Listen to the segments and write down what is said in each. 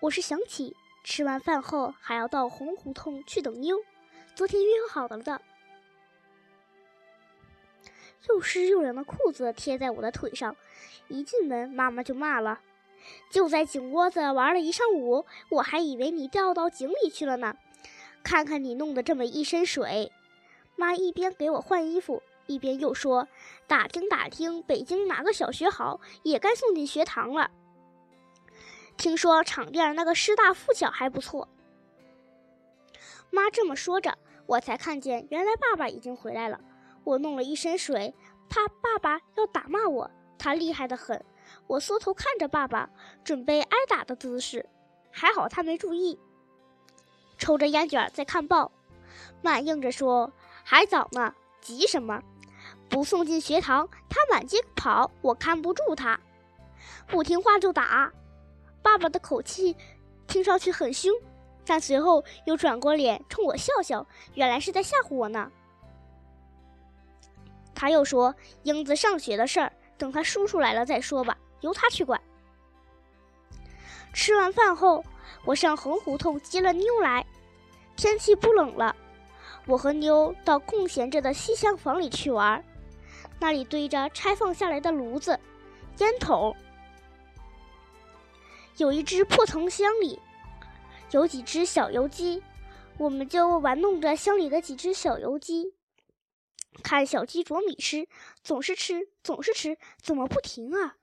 我是想起吃完饭后还要到红胡同去等妞，昨天约好了的。又湿又凉的裤子贴在我的腿上，一进门妈妈就骂了：“就在井窝子玩了一上午，我还以为你掉到井里去了呢。看看你弄得这么一身水。”妈一边给我换衣服，一边又说：“打听打听，北京哪个小学好，也该送进学堂了。听说场店那个师大附小还不错。”妈这么说着，我才看见原来爸爸已经回来了。我弄了一身水，怕爸爸要打骂我。他厉害的很，我缩头看着爸爸，准备挨打的姿势。还好他没注意，抽着烟卷在看报。妈应着说：“还早呢，急什么？不送进学堂，他满街跑，我看不住他。不听话就打。”爸爸的口气听上去很凶，但随后又转过脸冲我笑笑，原来是在吓唬我呢。他又说：“英子上学的事儿，等他叔叔来了再说吧，由他去管。”吃完饭后，我上横胡同接了妞来。天气不冷了，我和妞到空闲着的西厢房里去玩。那里堆着拆放下来的炉子、烟筒，有一只破铜箱里有几只小油鸡，我们就玩弄着箱里的几只小油鸡。看小鸡啄米吃，总是吃，总是吃，怎么不停啊？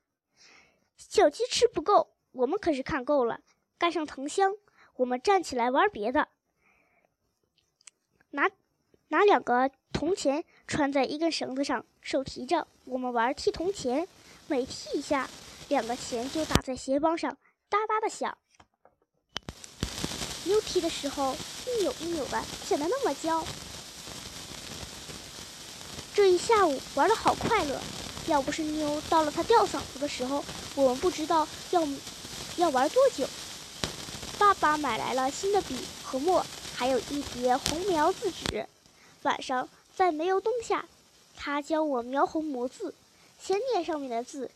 小鸡吃不够，我们可是看够了。盖上藤箱，我们站起来玩别的。拿拿两个铜钱穿在一根绳子上，手提着，我们玩踢铜钱。每踢一下，两个钱就打在鞋帮上，哒哒的响。牛踢的时候一扭一扭的，显得那么娇。这一下午玩的好快乐，要不是妞到了她吊嗓子的时候，我们不知道要要玩多久。爸爸买来了新的笔和墨，还有一叠红描字纸。晚上在煤油灯下，他教我描红模字，先念上面的字：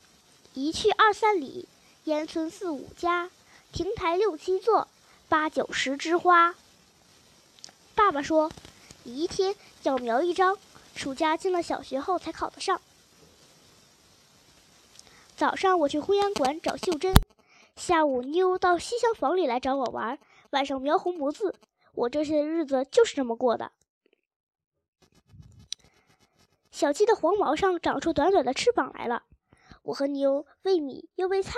一去二三里，烟村四五家，亭台六七座，八九十枝花。爸爸说，你一天要描一张。暑假进了小学后才考得上。早上我去徽安馆找秀珍，下午妞到西厢房里来找我玩，晚上描红模字。我这些日子就是这么过的。小鸡的黄毛上长出短短的翅膀来了，我和妞喂米又喂菜。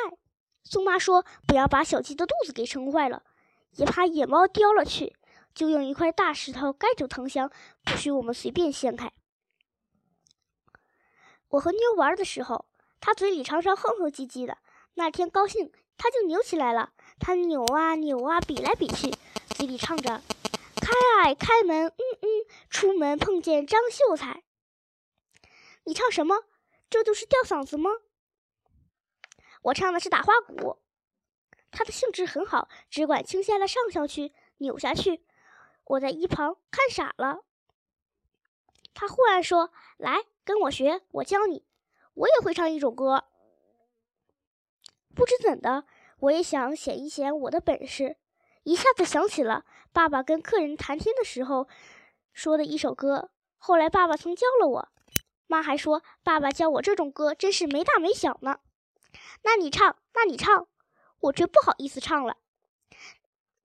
宋妈说不要把小鸡的肚子给撑坏了，也怕野猫叼了去，就用一块大石头盖住藤箱，不许我们随便掀开。我和妞玩的时候，他嘴里常常哼哼唧唧的。那天高兴，他就扭起来了。他扭啊扭啊，比来比去，嘴里唱着：“开啊开门，嗯嗯，出门碰见张秀才。”你唱什么？这就是吊嗓子吗？我唱的是打花鼓。他的兴致很好，只管倾下了上下去，扭下去。我在一旁看傻了。他忽然说：“来。”跟我学，我教你。我也会唱一首歌。不知怎的，我也想显一显我的本事，一下子想起了爸爸跟客人谈天的时候说的一首歌。后来爸爸曾教了我，妈还说爸爸教我这种歌真是没大没小呢。那你唱，那你唱，我却不好意思唱了。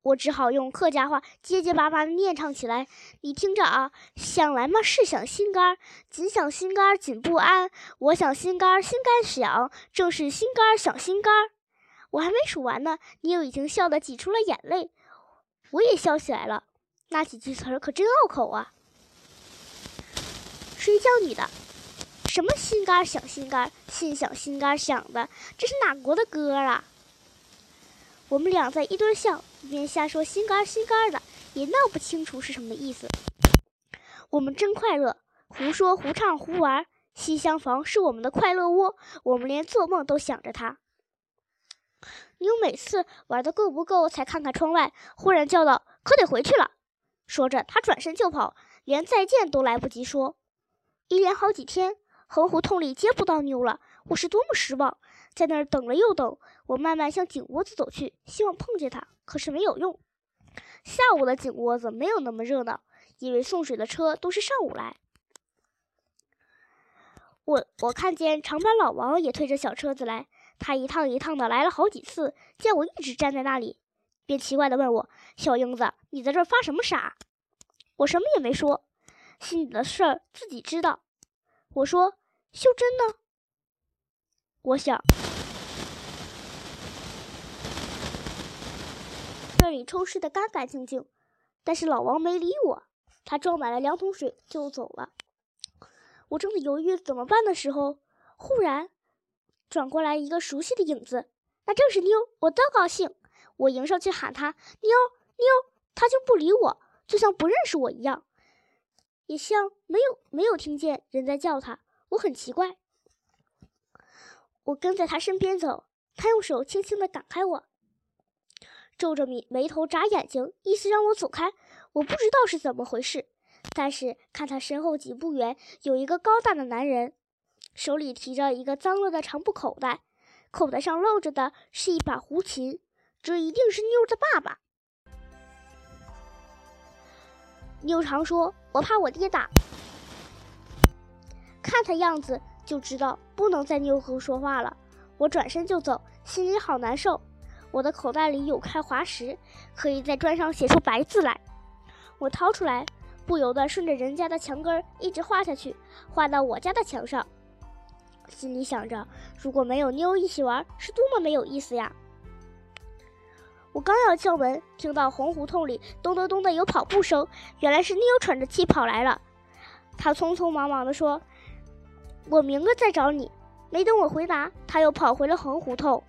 我只好用客家话结结巴巴地念唱起来。你听着啊，想来嘛是想心肝儿，紧想心肝儿紧不安。我想心肝儿心肝想，正是心肝儿想心肝儿。我还没数完呢，你又已经笑得挤出了眼泪。我也笑起来了，那几句词儿可真拗口啊。谁教你的？什么心肝儿想心肝，心想心肝想的，这是哪国的歌啊？我们俩在一堆笑，一边瞎说心肝心肝的，也闹不清楚是什么意思。我们真快乐，胡说胡唱胡玩。西厢房是我们的快乐窝，我们连做梦都想着它。妞每次玩的够不够，才看看窗外，忽然叫道：“可得回去了。”说着，他转身就跑，连再见都来不及说。一连好几天，横胡同里接不到妞了，我是多么失望！在那儿等了又等，我慢慢向井窝子走去，希望碰见他，可是没有用。下午的井窝子没有那么热闹，因为送水的车都是上午来。我我看见长板老王也推着小车子来，他一趟一趟的来了好几次，见我一直站在那里，便奇怪的问我：“小英子，你在这儿发什么傻？”我什么也没说，心里的事儿自己知道。我说：“秀珍呢？”我想，这里抽湿的干干净净，但是老王没理我，他装满了两桶水就走了。我正在犹豫怎么办的时候，忽然转过来一个熟悉的影子，那正是妞。我多高兴！我迎上去喊她：“妞，妞！”她就不理我，就像不认识我一样，也像没有没有听见人在叫她。我很奇怪。我跟在他身边走，他用手轻轻地赶开我，皱着眉眉头眨眼睛，意思让我走开。我不知道是怎么回事。但是看他身后几步远有一个高大的男人，手里提着一个脏了的长布口袋，口袋上露着的是一把胡琴，这一定是妞的爸爸。妞常说：“我怕我爹打。”看他样子就知道不能再妞和说话了。我转身就走，心里好难受。我的口袋里有块滑石，可以在砖上写出白字来。我掏出来。不由得顺着人家的墙根一直画下去，画到我家的墙上。心里想着，如果没有妞一起玩，是多么没有意思呀！我刚要敲门，听到红胡同里咚咚咚的有跑步声，原来是妞喘着气跑来了。他匆匆忙忙地说：“我明个再找你。”没等我回答，他又跑回了横胡同。